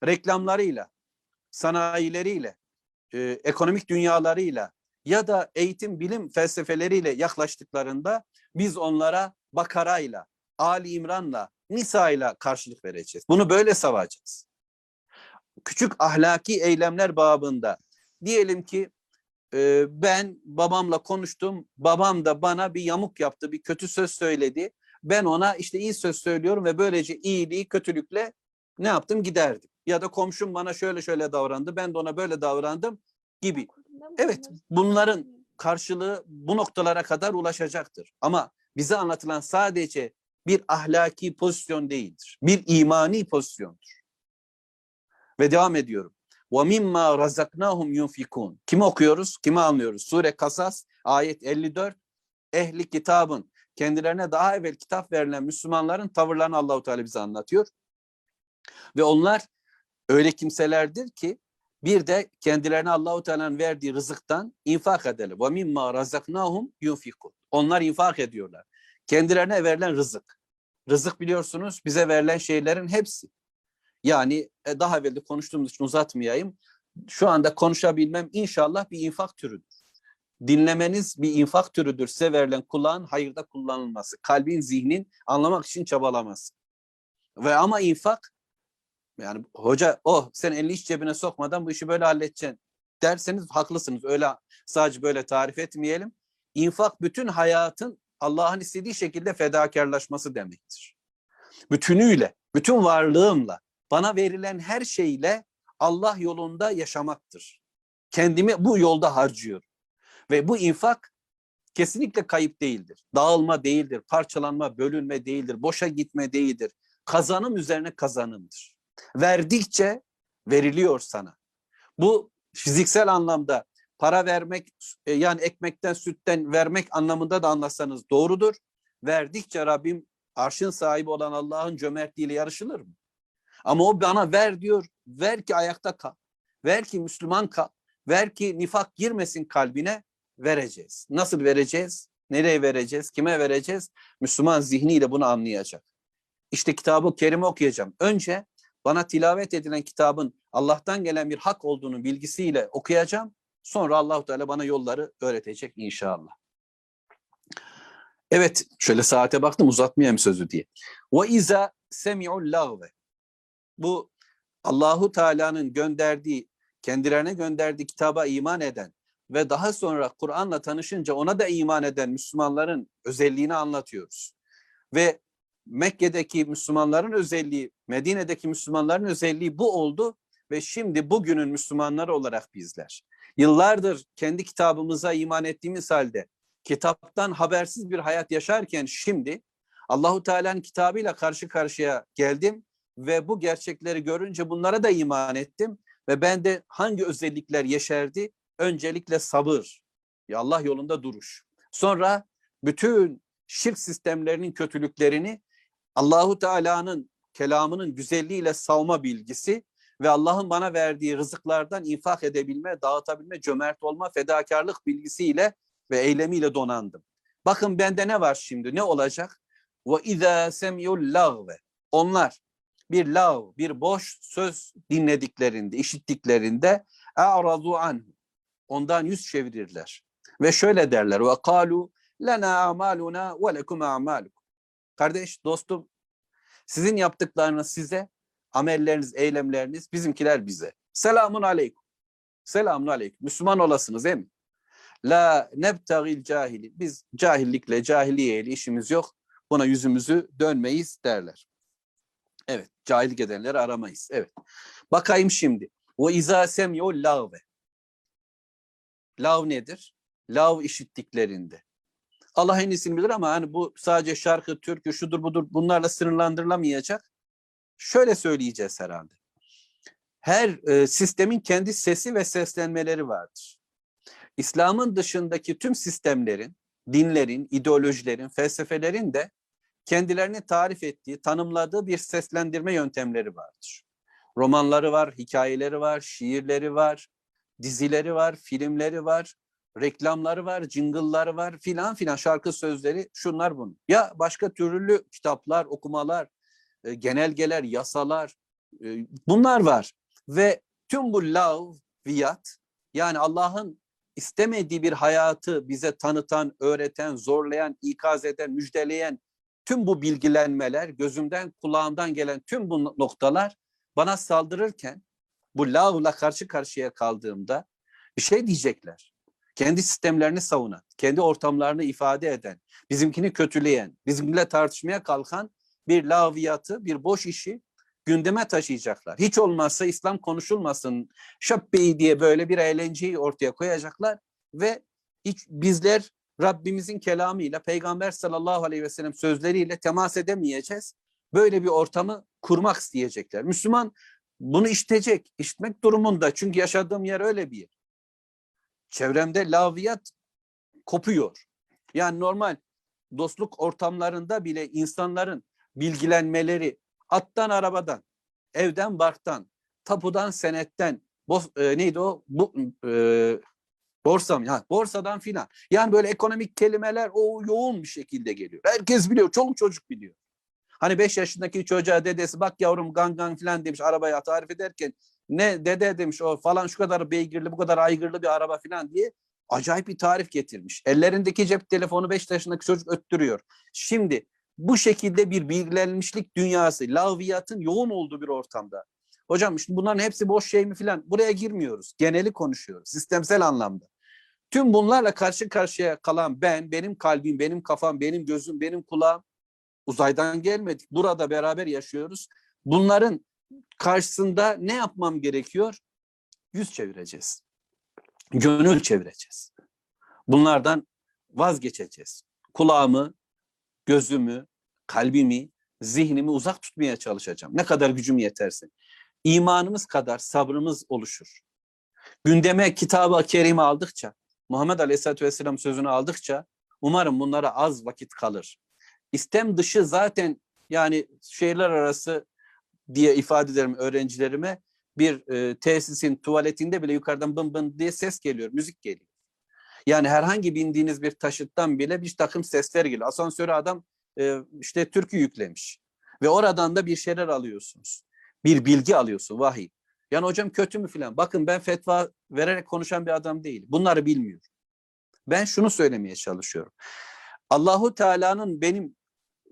reklamlarıyla, sanayileriyle, e, ekonomik dünyalarıyla ya da eğitim bilim felsefeleriyle yaklaştıklarında biz onlara Bakara'yla, Ali İmran'la, Nisa'yla karşılık vereceğiz. Bunu böyle savacağız. Küçük ahlaki eylemler babında diyelim ki e, ben babamla konuştum, babam da bana bir yamuk yaptı, bir kötü söz söyledi. Ben ona işte iyi söz söylüyorum ve böylece iyiliği kötülükle ne yaptım giderdim. Ya da komşum bana şöyle şöyle davrandı, ben de ona böyle davrandım gibi. Evet, bunların karşılığı bu noktalara kadar ulaşacaktır. Ama bize anlatılan sadece bir ahlaki pozisyon değildir. Bir imani pozisyondur. Ve devam ediyorum. وَمِمَّا رَزَقْنَاهُمْ يُنْفِكُونَ Kimi okuyoruz? Kimi anlıyoruz? Sure Kasas ayet 54. Ehli kitabın kendilerine daha evvel kitap verilen Müslümanların tavırlarını Allahu Teala bize anlatıyor. Ve onlar öyle kimselerdir ki bir de kendilerine Allahu Teala'nın verdiği rızıktan infak edelim. Ve mimma razaknahum yunfikun. Onlar infak ediyorlar. Kendilerine verilen rızık. Rızık biliyorsunuz bize verilen şeylerin hepsi. Yani e, daha evvel de konuştuğumuz için uzatmayayım. Şu anda konuşabilmem inşallah bir infak türüdür. Dinlemeniz bir infak türüdür. Size verilen kulağın hayırda kullanılması. Kalbin, zihnin anlamak için çabalaması. Ve ama infak yani hoca oh sen elini hiç cebine sokmadan bu işi böyle halledeceksin derseniz haklısınız. Öyle sadece böyle tarif etmeyelim. İnfak bütün hayatın Allah'ın istediği şekilde fedakarlaşması demektir. Bütünüyle, bütün varlığımla, bana verilen her şeyle Allah yolunda yaşamaktır. Kendimi bu yolda harcıyorum. Ve bu infak kesinlikle kayıp değildir. Dağılma değildir, parçalanma, bölünme değildir, boşa gitme değildir. Kazanım üzerine kazanımdır. Verdikçe veriliyor sana. Bu fiziksel anlamda para vermek e, yani ekmekten sütten vermek anlamında da anlasanız doğrudur. Verdikçe Rabbim arşın sahibi olan Allah'ın cömertliğiyle yarışılır mı? Ama o bana ver diyor. Ver ki ayakta kal. Ver ki Müslüman kal. Ver ki nifak girmesin kalbine vereceğiz. Nasıl vereceğiz? Nereye vereceğiz? Kime vereceğiz? Müslüman zihniyle bunu anlayacak. İşte kitabı kerime okuyacağım. Önce bana tilavet edilen kitabın Allah'tan gelen bir hak olduğunu bilgisiyle okuyacağım. Sonra Allahu Teala bana yolları öğretecek inşallah. Evet, şöyle saate baktım uzatmayayım sözü diye. Ve iza semi'ul lagve. Bu Allahu Teala'nın gönderdiği, kendilerine gönderdiği kitaba iman eden ve daha sonra Kur'an'la tanışınca ona da iman eden Müslümanların özelliğini anlatıyoruz. Ve Mekke'deki Müslümanların özelliği, Medine'deki Müslümanların özelliği bu oldu ve şimdi bugünün Müslümanları olarak bizler. Yıllardır kendi kitabımıza iman ettiğimiz halde kitaptan habersiz bir hayat yaşarken şimdi Allahu Teala'nın kitabıyla karşı karşıya geldim ve bu gerçekleri görünce bunlara da iman ettim ve ben de hangi özellikler yeşerdi? Öncelikle sabır, ya Allah yolunda duruş. Sonra bütün şirk sistemlerinin kötülüklerini Allahu Teala'nın kelamının güzelliğiyle savma bilgisi ve Allah'ın bana verdiği rızıklardan infak edebilme, dağıtabilme, cömert olma, fedakarlık bilgisiyle ve eylemiyle donandım. Bakın bende ne var şimdi? Ne olacak? Ve izâ semiyul lagve. Onlar bir lav, bir boş söz dinlediklerinde, işittiklerinde a'radu anhu. Ondan yüz çevirirler. Ve şöyle derler. Ve kalu lena amaluna ve lekum a'malukum. Kardeş, dostum, sizin yaptıklarınız size, amelleriniz, eylemleriniz, bizimkiler bize. Selamun aleyküm. Selamun aleyküm. Müslüman olasınız değil mi? La nebtagil cahili. Biz cahillikle, cahiliyeyle işimiz yok. Buna yüzümüzü dönmeyiz derler. Evet, cahillik edenleri aramayız. Evet. Bakayım şimdi. O izâ semyul lağve. lav nedir? Lav işittiklerinde. Allah en iyisini bilir ama hani bu sadece şarkı, türkü, şudur budur bunlarla sınırlandırılamayacak. Şöyle söyleyeceğiz herhalde. Her e, sistemin kendi sesi ve seslenmeleri vardır. İslam'ın dışındaki tüm sistemlerin, dinlerin, ideolojilerin, felsefelerin de kendilerini tarif ettiği, tanımladığı bir seslendirme yöntemleri vardır. Romanları var, hikayeleri var, şiirleri var, dizileri var, filmleri var, reklamları var, jingle'ları var filan filan şarkı sözleri şunlar bunun. Ya başka türlü kitaplar, okumalar, e, genelgeler, yasalar e, bunlar var. Ve tüm bu lavviyat yani Allah'ın istemediği bir hayatı bize tanıtan, öğreten, zorlayan, ikaz eden, müjdeleyen tüm bu bilgilenmeler, gözümden, kulağımdan gelen tüm bu noktalar bana saldırırken bu lavla karşı karşıya kaldığımda bir şey diyecekler. Kendi sistemlerini savunan, kendi ortamlarını ifade eden, bizimkini kötüleyen, bizimkiyle tartışmaya kalkan bir laviyatı, bir boş işi gündeme taşıyacaklar. Hiç olmazsa İslam konuşulmasın, şapbeyi diye böyle bir eğlenceyi ortaya koyacaklar ve hiç bizler Rabbimizin kelamıyla, Peygamber sallallahu aleyhi ve sellem sözleriyle temas edemeyeceğiz. Böyle bir ortamı kurmak isteyecekler. Müslüman bunu işitecek, işitmek durumunda. Çünkü yaşadığım yer öyle bir yer. Çevremde laviyat kopuyor. Yani normal dostluk ortamlarında bile insanların bilgilenmeleri attan arabadan, evden barktan, tapudan senetten, bos, e, neydi o? Bu, e, borsa mı? Ha, borsadan filan. Yani böyle ekonomik kelimeler o yoğun bir şekilde geliyor. Herkes biliyor, çoluk çocuk biliyor. Hani 5 yaşındaki çocuğa dedesi bak yavrum gang gang filan demiş arabaya tarif ederken ne dede demiş o falan şu kadar beygirli bu kadar aygırlı bir araba filan diye acayip bir tarif getirmiş. Ellerindeki cep telefonu 5 yaşındaki çocuk öttürüyor. Şimdi bu şekilde bir bilgilenmişlik dünyası, laviyatın yoğun olduğu bir ortamda. Hocam şimdi bunların hepsi boş şey mi filan buraya girmiyoruz. Geneli konuşuyoruz sistemsel anlamda. Tüm bunlarla karşı karşıya kalan ben, benim kalbim, benim kafam, benim gözüm, benim kulağım uzaydan gelmedik. Burada beraber yaşıyoruz. Bunların karşısında ne yapmam gerekiyor? Yüz çevireceğiz. Gönül çevireceğiz. Bunlardan vazgeçeceğiz. Kulağımı, gözümü, kalbimi, zihnimi uzak tutmaya çalışacağım. Ne kadar gücüm yeterse. İmanımız kadar sabrımız oluşur. Gündeme kitabı kerime aldıkça, Muhammed Aleyhisselatü Vesselam sözünü aldıkça umarım bunlara az vakit kalır. İstem dışı zaten yani şehirler arası diye ifade ederim öğrencilerime bir e, tesisin tuvaletinde bile yukarıdan bın bın diye ses geliyor, müzik geliyor. Yani herhangi bindiğiniz bir taşıttan bile bir takım sesler geliyor. Asansöre adam e, işte türkü yüklemiş. Ve oradan da bir şeyler alıyorsunuz. Bir bilgi alıyorsun, vahiy. Yani hocam kötü mü filan? Bakın ben fetva vererek konuşan bir adam değil. Bunları bilmiyor. Ben şunu söylemeye çalışıyorum. Allahu Teala'nın benim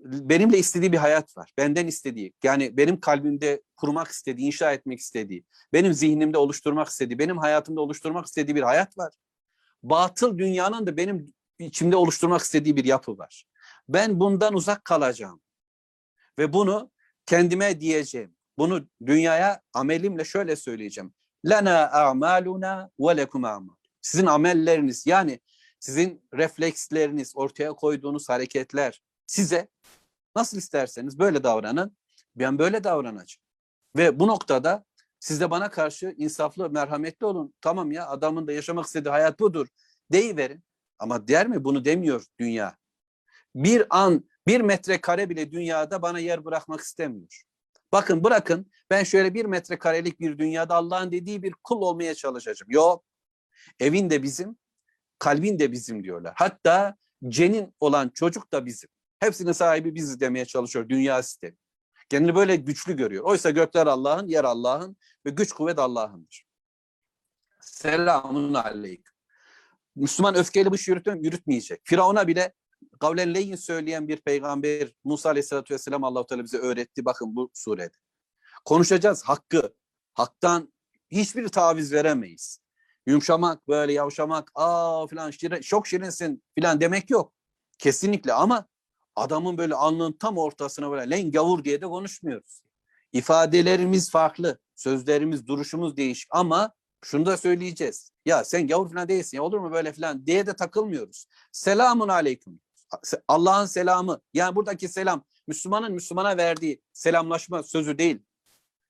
benimle istediği bir hayat var. Benden istediği. Yani benim kalbimde kurmak istediği, inşa etmek istediği, benim zihnimde oluşturmak istediği, benim hayatımda oluşturmak istediği bir hayat var. Batıl dünyanın da benim içimde oluşturmak istediği bir yapı var. Ben bundan uzak kalacağım. Ve bunu kendime diyeceğim. Bunu dünyaya amelimle şöyle söyleyeceğim. Lana a'maluna ve lekum a'mal. Sizin amelleriniz yani sizin refleksleriniz, ortaya koyduğunuz hareketler size nasıl isterseniz böyle davranın. Ben böyle davranacağım. Ve bu noktada siz de bana karşı insaflı, merhametli olun. Tamam ya adamın da yaşamak istediği hayat budur. Deyiverin. Ama der mi? Bunu demiyor dünya. Bir an, bir metrekare bile dünyada bana yer bırakmak istemiyor. Bakın bırakın ben şöyle bir metrekarelik bir dünyada Allah'ın dediği bir kul olmaya çalışacağım. Yok. Evin de bizim, kalbin de bizim diyorlar. Hatta cenin olan çocuk da bizim. Hepsinin sahibi biziz demeye çalışıyor dünya sistemi. Kendini böyle güçlü görüyor. Oysa gökler Allah'ın, yer Allah'ın ve güç kuvvet Allah'ındır. Selamun aleyküm. Müslüman öfkeyle bu işi yürütme, yürütmeyecek. Firavun'a bile kavlen leyin söyleyen bir peygamber Musa Aleyhisselatü Vesselam Allah-u Teala bize öğretti. Bakın bu surede. Konuşacağız hakkı. Haktan hiçbir taviz veremeyiz. Yumuşamak, böyle yavşamak, aa filan şirin, çok şirinsin filan demek yok. Kesinlikle ama adamın böyle alnının tam ortasına böyle len gavur diye de konuşmuyoruz. İfadelerimiz farklı, sözlerimiz, duruşumuz değişik ama Şunu da söyleyeceğiz. Ya sen gavur falan değilsin ya olur mu böyle falan diye de takılmıyoruz. Selamun aleyküm. Allah'ın selamı. Yani buradaki selam Müslümanın Müslümana verdiği selamlaşma sözü değil.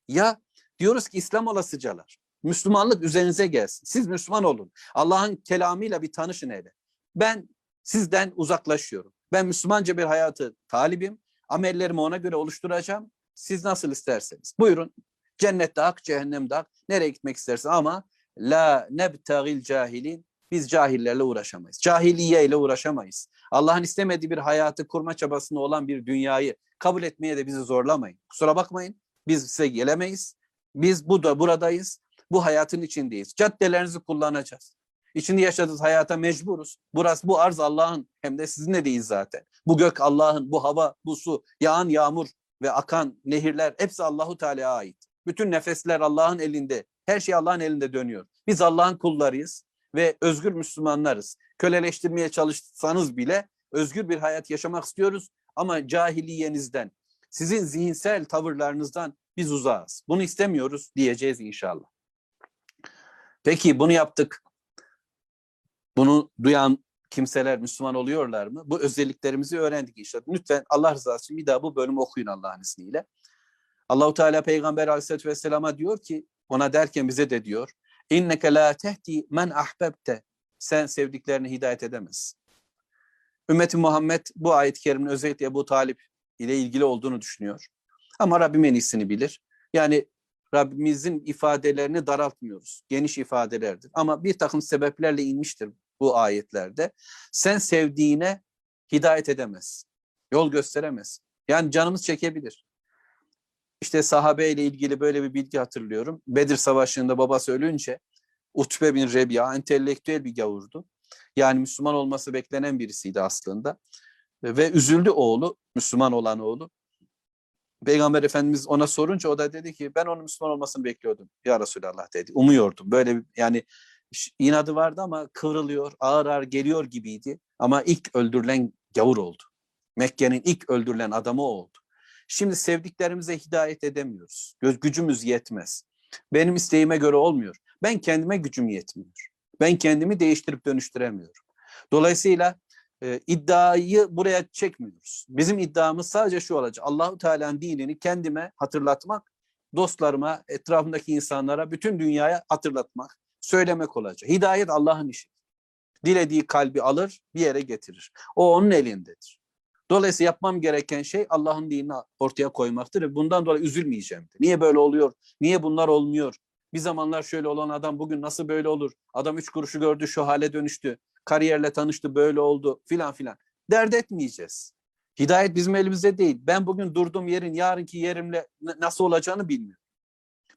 Ya diyoruz ki İslam olasıcalar. Müslümanlık üzerinize gelsin. Siz Müslüman olun. Allah'ın kelamıyla bir tanışın hele. Ben sizden uzaklaşıyorum. Ben Müslümanca bir hayatı talibim. Amellerimi ona göre oluşturacağım. Siz nasıl isterseniz. Buyurun. Cennette hak, cehennemde hak. Nereye gitmek istersen ama la nebtagil cahilin. Biz cahillerle uğraşamayız. Cahiliye ile uğraşamayız. Allah'ın istemediği bir hayatı kurma çabasında olan bir dünyayı kabul etmeye de bizi zorlamayın. Kusura bakmayın. Biz size gelemeyiz. Biz bu da buradayız. Bu hayatın içindeyiz. Caddelerinizi kullanacağız. İçinde yaşadığınız hayata mecburuz. Burası bu arz Allah'ın hem de sizinle değil zaten. Bu gök Allah'ın, bu hava, bu su, yağan yağmur ve akan nehirler hepsi Allahu Teala'ya ait. Bütün nefesler Allah'ın elinde. Her şey Allah'ın elinde dönüyor. Biz Allah'ın kullarıyız ve özgür Müslümanlarız. Köleleştirmeye çalışsanız bile özgür bir hayat yaşamak istiyoruz ama cahiliyenizden, sizin zihinsel tavırlarınızdan biz uzağız. Bunu istemiyoruz diyeceğiz inşallah. Peki bunu yaptık. Bunu duyan kimseler Müslüman oluyorlar mı? Bu özelliklerimizi öğrendik inşallah. Lütfen Allah rızası için bir daha bu bölümü okuyun Allah'ın izniyle. Allahu Teala Peygamber Aleyhisselatü Vesselam'a diyor ki ona derken bize de diyor. İnneke la tehdi men ahbebte. Sen sevdiklerini hidayet edemezsin. Ümmeti Muhammed bu ayet-i kerimin özellikle Ebu Talip ile ilgili olduğunu düşünüyor. Ama Rabbim en iyisini bilir. Yani Rabbimizin ifadelerini daraltmıyoruz. Geniş ifadelerdir. Ama bir takım sebeplerle inmiştir bu ayetlerde. Sen sevdiğine hidayet edemezsin. Yol gösteremez. Yani canımız çekebilir. İşte sahabe ile ilgili böyle bir bilgi hatırlıyorum. Bedir Savaşı'nda babası ölünce Utbe bin Rebiya entelektüel bir gavurdu. Yani Müslüman olması beklenen birisiydi aslında. Ve üzüldü oğlu, Müslüman olan oğlu. Peygamber Efendimiz ona sorunca o da dedi ki ben onun Müslüman olmasını bekliyordum. Ya Resulallah dedi. Umuyordum. Böyle yani inadı vardı ama kıvrılıyor, ağır ağır geliyor gibiydi. Ama ilk öldürülen gavur oldu. Mekke'nin ilk öldürülen adamı oldu. Şimdi sevdiklerimize hidayet edemiyoruz. Göz gücümüz yetmez. Benim isteğime göre olmuyor. Ben kendime gücüm yetmiyor. Ben kendimi değiştirip dönüştüremiyorum. Dolayısıyla e, iddiayı buraya çekmiyoruz. Bizim iddiamız sadece şu olacak. Allahu Teala'nın dinini kendime hatırlatmak, dostlarıma, etrafındaki insanlara, bütün dünyaya hatırlatmak, söylemek olacak. Hidayet Allah'ın işi. Dilediği kalbi alır, bir yere getirir. O onun elindedir. Dolayısıyla yapmam gereken şey Allah'ın dinini ortaya koymaktır ve bundan dolayı üzülmeyeceğim. Niye böyle oluyor? Niye bunlar olmuyor? Bir zamanlar şöyle olan adam bugün nasıl böyle olur? Adam üç kuruşu gördü şu hale dönüştü. Kariyerle tanıştı böyle oldu filan filan. Dert etmeyeceğiz. Hidayet bizim elimizde değil. Ben bugün durduğum yerin yarınki yerimle nasıl olacağını bilmiyorum.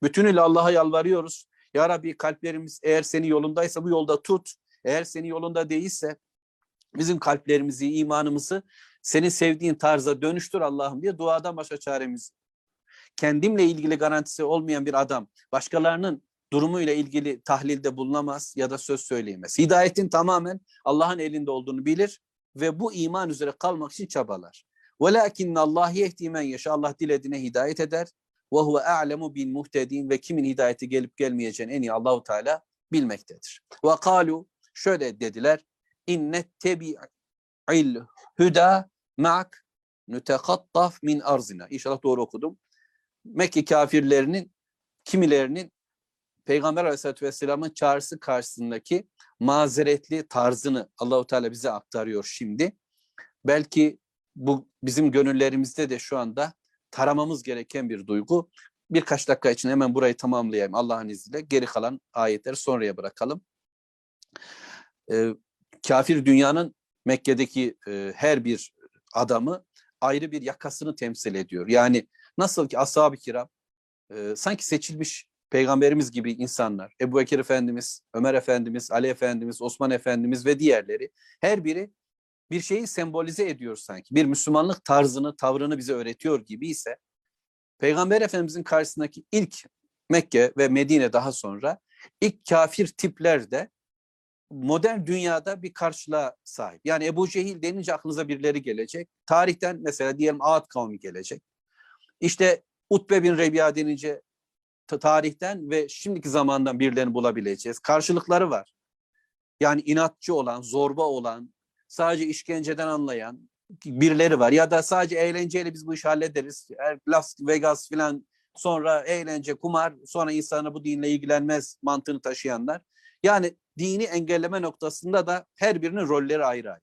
Bütünüyle Allah'a yalvarıyoruz. Ya Rabbi kalplerimiz eğer seni yolundaysa bu yolda tut. Eğer seni yolunda değilse bizim kalplerimizi, imanımızı senin sevdiğin tarza dönüştür Allah'ım diye duadan başka çaremiz. Kendimle ilgili garantisi olmayan bir adam başkalarının durumuyla ilgili tahlilde bulunamaz ya da söz söyleyemez. Hidayetin tamamen Allah'ın elinde olduğunu bilir ve bu iman üzere kalmak için çabalar. وَلَاكِنَّ اللّٰهِ يَهْدِي مَنْ يَشَاءُ Allah dilediğine hidayet eder. وَهُوَ أَعْلَمُ بِالْمُهْتَد۪ينَ Ve kimin hidayeti gelip gelmeyeceğini en iyi Allahu Teala bilmektedir. وَقَالُوا Şöyle dediler. اِنَّ il huda ma'ak nutekattaf min arzina. İnşallah doğru okudum. Mekke kafirlerinin kimilerinin Peygamber Aleyhisselatü Vesselam'ın çağrısı karşısındaki mazeretli tarzını Allahu Teala bize aktarıyor şimdi. Belki bu bizim gönüllerimizde de şu anda taramamız gereken bir duygu. Birkaç dakika için hemen burayı tamamlayayım Allah'ın izniyle. Geri kalan ayetleri sonraya bırakalım. Ee, kafir dünyanın Mekke'deki e, her bir adamı ayrı bir yakasını temsil ediyor. Yani nasıl ki ashab-ı kiram e, sanki seçilmiş peygamberimiz gibi insanlar, Ebu Bekir Efendimiz, Ömer Efendimiz, Ali Efendimiz, Osman Efendimiz ve diğerleri her biri bir şeyi sembolize ediyor sanki. Bir Müslümanlık tarzını, tavrını bize öğretiyor gibi ise Peygamber Efendimizin karşısındaki ilk Mekke ve Medine daha sonra ilk kafir tipler de modern dünyada bir karşılığa sahip. Yani Ebu Cehil denince aklınıza birileri gelecek. Tarihten mesela diyelim Ağat kavmi gelecek. İşte Utbe bin Rebiya denince ta- tarihten ve şimdiki zamandan birilerini bulabileceğiz. Karşılıkları var. Yani inatçı olan, zorba olan, sadece işkenceden anlayan birileri var. Ya da sadece eğlenceyle biz bu işi hallederiz. Er- Las Vegas filan sonra eğlence, kumar, sonra insana bu dinle ilgilenmez mantığını taşıyanlar. Yani dini engelleme noktasında da her birinin rolleri ayrı ayrı.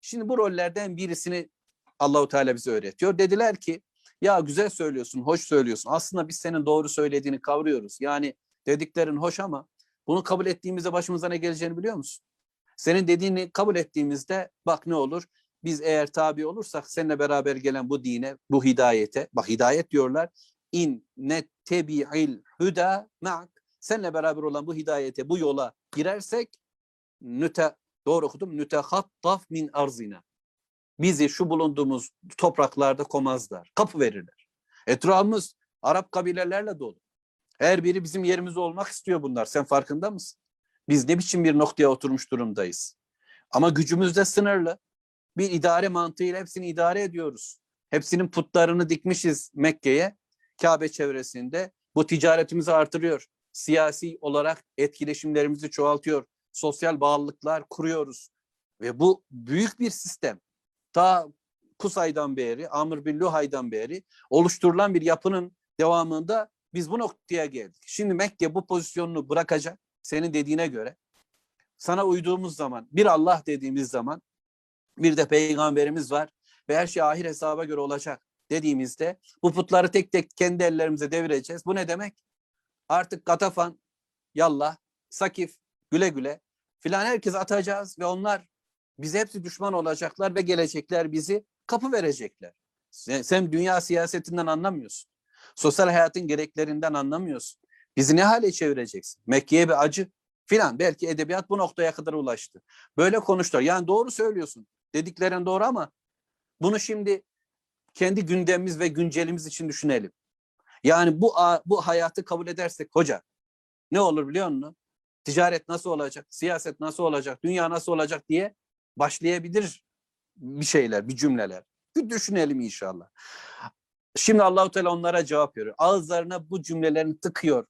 Şimdi bu rollerden birisini Allahu Teala bize öğretiyor. Dediler ki ya güzel söylüyorsun, hoş söylüyorsun. Aslında biz senin doğru söylediğini kavruyoruz. Yani dediklerin hoş ama bunu kabul ettiğimizde başımıza ne geleceğini biliyor musun? Senin dediğini kabul ettiğimizde bak ne olur? Biz eğer tabi olursak seninle beraber gelen bu dine, bu hidayete, bak hidayet diyorlar. İn nettebi'il huda ma'ak. Seninle beraber olan bu hidayete, bu yola girersek nüte, doğru okudum, nütehattaf min arzina. Bizi şu bulunduğumuz topraklarda komazlar, kapı verirler. Etrafımız Arap kabilelerle dolu. Her biri bizim yerimizde olmak istiyor bunlar. Sen farkında mısın? Biz ne biçim bir noktaya oturmuş durumdayız. Ama gücümüz de sınırlı. Bir idare mantığıyla hepsini idare ediyoruz. Hepsinin putlarını dikmişiz Mekke'ye, Kabe çevresinde. Bu ticaretimizi artırıyor. Siyasi olarak etkileşimlerimizi çoğaltıyor. Sosyal bağlılıklar kuruyoruz. Ve bu büyük bir sistem. Ta Kusay'dan beri, Amr bin Luhay'dan beri oluşturulan bir yapının devamında biz bu noktaya geldik. Şimdi Mekke bu pozisyonunu bırakacak senin dediğine göre. Sana uyduğumuz zaman, bir Allah dediğimiz zaman bir de peygamberimiz var ve her şey ahir hesaba göre olacak dediğimizde bu putları tek tek kendi ellerimize devireceğiz. Bu ne demek? Artık Katafan, Yallah, Sakif, güle güle filan herkes atacağız ve onlar bize hepsi düşman olacaklar ve gelecekler bizi kapı verecekler. Sen, sen dünya siyasetinden anlamıyorsun. Sosyal hayatın gereklerinden anlamıyorsun. Bizi ne hale çevireceksin? Mekke'ye bir acı filan. Belki edebiyat bu noktaya kadar ulaştı. Böyle konuştular. Yani doğru söylüyorsun. Dediklerin doğru ama bunu şimdi kendi gündemimiz ve güncelimiz için düşünelim. Yani bu bu hayatı kabul edersek hoca ne olur biliyor musun? Ticaret nasıl olacak? Siyaset nasıl olacak? Dünya nasıl olacak diye başlayabilir bir şeyler, bir cümleler. Bir düşünelim inşallah. Şimdi Allahu Teala onlara cevap veriyor. Ağızlarına bu cümlelerini tıkıyor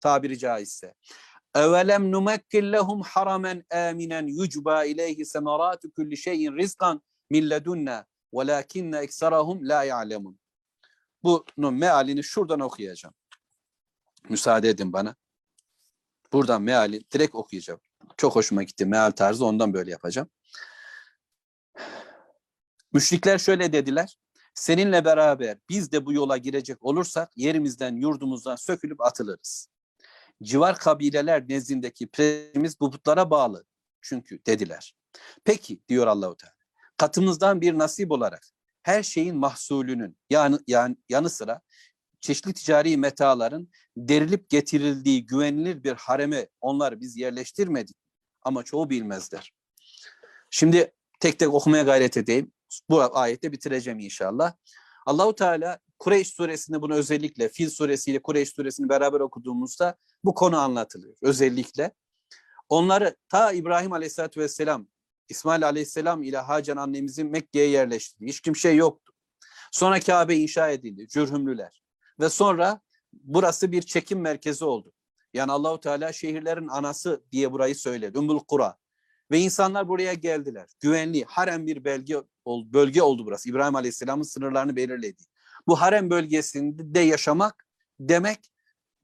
tabiri caizse. Evelem numekkin lehum haramen aminen yucba ileyhi semeratu kulli şeyin rizkan min ledunna velakinne ekserahum la ya'lemun. Bunun mealini şuradan okuyacağım. Müsaade edin bana. Buradan meali direkt okuyacağım. Çok hoşuma gitti meal tarzı ondan böyle yapacağım. Müşrikler şöyle dediler. Seninle beraber biz de bu yola girecek olursak yerimizden yurdumuzdan sökülüp atılırız. Civar kabileler nezdindeki prensimiz bu putlara bağlı. Çünkü dediler. Peki diyor Allahu Teala. Katımızdan bir nasip olarak her şeyin mahsulünün yani, yani yanı sıra çeşitli ticari metaların derilip getirildiği güvenilir bir hareme onlar biz yerleştirmedik. Ama çoğu bilmezler. Şimdi tek tek okumaya gayret edeyim. Bu ayette bitireceğim inşallah. Allahu Teala Kureyş suresinde bunu özellikle Fil suresiyle Kureyş suresini beraber okuduğumuzda bu konu anlatılıyor. Özellikle onları ta İbrahim Aleyhisselatü Vesselam İsmail Aleyhisselam ile Hacer annemizin Mekke'ye yerleştirdi. Hiç kimse yoktu. Sonra Kabe inşa edildi. Cürhümlüler. Ve sonra burası bir çekim merkezi oldu. Yani Allahu Teala şehirlerin anası diye burayı söyledi. Ümmül Kura. Ve insanlar buraya geldiler. Güvenli, harem bir bölge, bölge oldu burası. İbrahim Aleyhisselam'ın sınırlarını belirledi. Bu harem bölgesinde yaşamak demek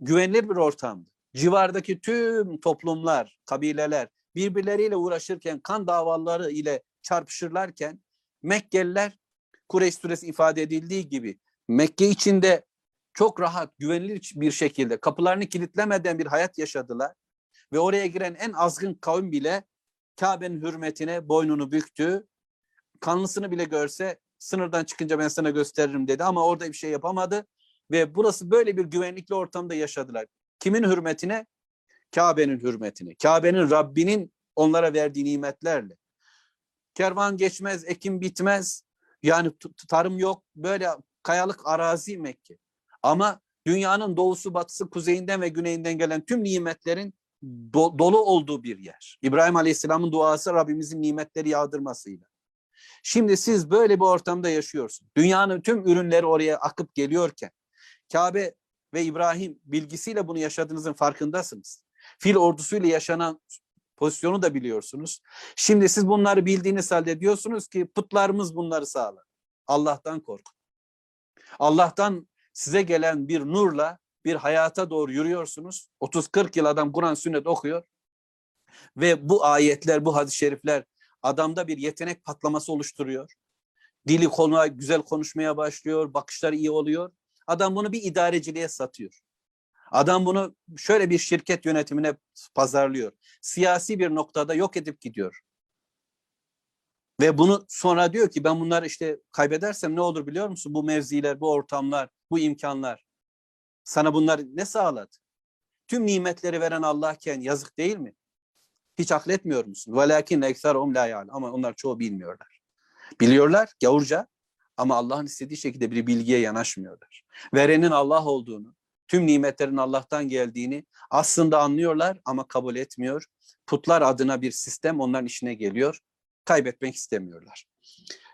güvenilir bir ortamdı. Civardaki tüm toplumlar, kabileler birbirleriyle uğraşırken, kan davaları ile çarpışırlarken Mekkeliler Kureyş suresi ifade edildiği gibi Mekke içinde çok rahat, güvenilir bir şekilde kapılarını kilitlemeden bir hayat yaşadılar. Ve oraya giren en azgın kavim bile Kabe'nin hürmetine boynunu büktü. Kanlısını bile görse sınırdan çıkınca ben sana gösteririm dedi ama orada bir şey yapamadı. Ve burası böyle bir güvenlikli ortamda yaşadılar. Kimin hürmetine? Kabe'nin hürmetine. Kabe'nin Rabbinin onlara verdiği nimetlerle. Kervan geçmez, ekim bitmez. Yani tarım yok. Böyle kayalık arazi Mekke. Ama dünyanın doğusu, batısı, kuzeyinden ve güneyinden gelen tüm nimetlerin do dolu olduğu bir yer. İbrahim Aleyhisselam'ın duası Rabbimizin nimetleri yağdırmasıyla. Şimdi siz böyle bir ortamda yaşıyorsunuz. Dünyanın tüm ürünleri oraya akıp geliyorken, Kabe ve İbrahim bilgisiyle bunu yaşadığınızın farkındasınız. Fil ordusuyla yaşanan pozisyonu da biliyorsunuz. Şimdi siz bunları bildiğiniz halde diyorsunuz ki putlarımız bunları sağlar. Allah'tan korkun. Allah'tan size gelen bir nurla bir hayata doğru yürüyorsunuz. 30-40 yıl adam Kur'an sünnet okuyor. Ve bu ayetler, bu hadis-i şerifler adamda bir yetenek patlaması oluşturuyor. Dili konuğa güzel konuşmaya başlıyor, bakışları iyi oluyor. Adam bunu bir idareciliğe satıyor. Adam bunu şöyle bir şirket yönetimine pazarlıyor. Siyasi bir noktada yok edip gidiyor. Ve bunu sonra diyor ki ben bunları işte kaybedersem ne olur biliyor musun? Bu mevziler, bu ortamlar, bu imkanlar. Sana bunlar ne sağladı? Tüm nimetleri veren Allah'ken yazık değil mi? Hiç akletmiyor musun? Velakin ekserum la. Ama onlar çoğu bilmiyorlar. Biliyorlar gavurca ama Allah'ın istediği şekilde bir bilgiye yanaşmıyorlar. Verenin Allah olduğunu, tüm nimetlerin Allah'tan geldiğini aslında anlıyorlar ama kabul etmiyor. Putlar adına bir sistem onların işine geliyor. Kaybetmek istemiyorlar.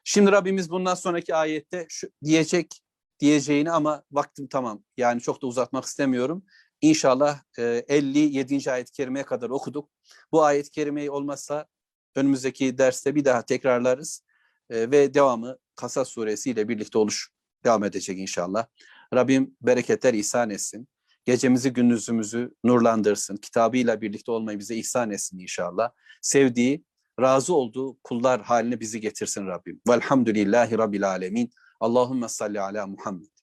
Şimdi Rabbimiz bundan sonraki ayette şu, diyecek diyeceğini ama vaktim tamam. Yani çok da uzatmak istemiyorum. İnşallah e, 57. ayet-i kerimeye kadar okuduk. Bu ayet-i kerimeyi olmazsa önümüzdeki derste bir daha tekrarlarız. E, ve devamı Kasas suresi ile birlikte oluş devam edecek inşallah. Rabbim bereketler ihsan etsin. Gecemizi gündüzümüzü nurlandırsın. Kitabıyla birlikte olmayı bize ihsan etsin inşallah. Sevdiği, razı olduğu kullar haline bizi getirsin Rabbim. Velhamdülillahi Rabbil alemin. Allahümme salli ala Muhammed.